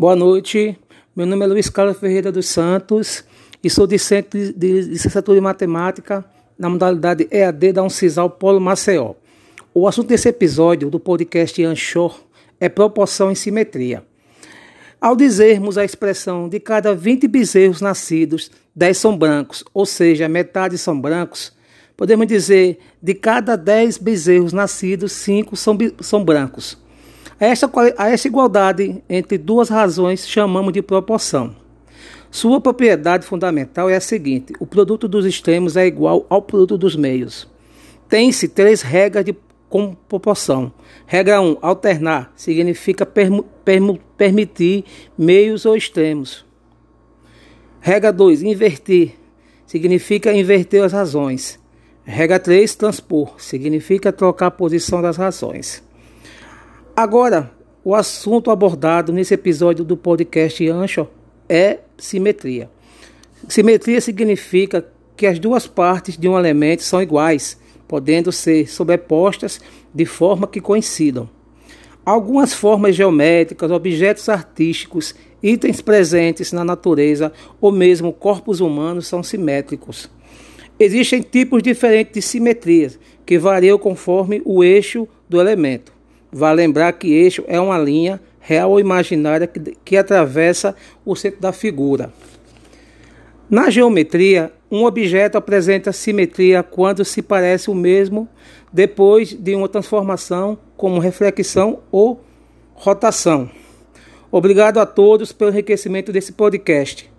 Boa noite, meu nome é Luiz Carlos Ferreira dos Santos e sou discente de licenciatura em matemática na modalidade EAD da Uncisal Polo Maceió. O assunto desse episódio do podcast Anchor é proporção em simetria. Ao dizermos a expressão de cada 20 bezerros nascidos, 10 são brancos, ou seja, metade são brancos, podemos dizer de cada 10 bezerros nascidos, 5 são, são brancos. A esta, a esta igualdade entre duas razões chamamos de proporção. Sua propriedade fundamental é a seguinte: o produto dos extremos é igual ao produto dos meios. Tem-se três regras de com proporção. Regra 1: alternar significa perm perm permitir meios ou extremos. Regra 2: inverter significa inverter as razões. Regra 3: transpor significa trocar a posição das razões. Agora, o assunto abordado nesse episódio do podcast Ancho é simetria. Simetria significa que as duas partes de um elemento são iguais, podendo ser sobrepostas de forma que coincidam. Algumas formas geométricas, objetos artísticos, itens presentes na natureza ou mesmo corpos humanos são simétricos. Existem tipos diferentes de simetrias que variam conforme o eixo do elemento. Vale lembrar que eixo é uma linha real ou imaginária que, que atravessa o centro da figura. Na geometria, um objeto apresenta simetria quando se parece o mesmo depois de uma transformação, como reflexão ou rotação. Obrigado a todos pelo enriquecimento desse podcast.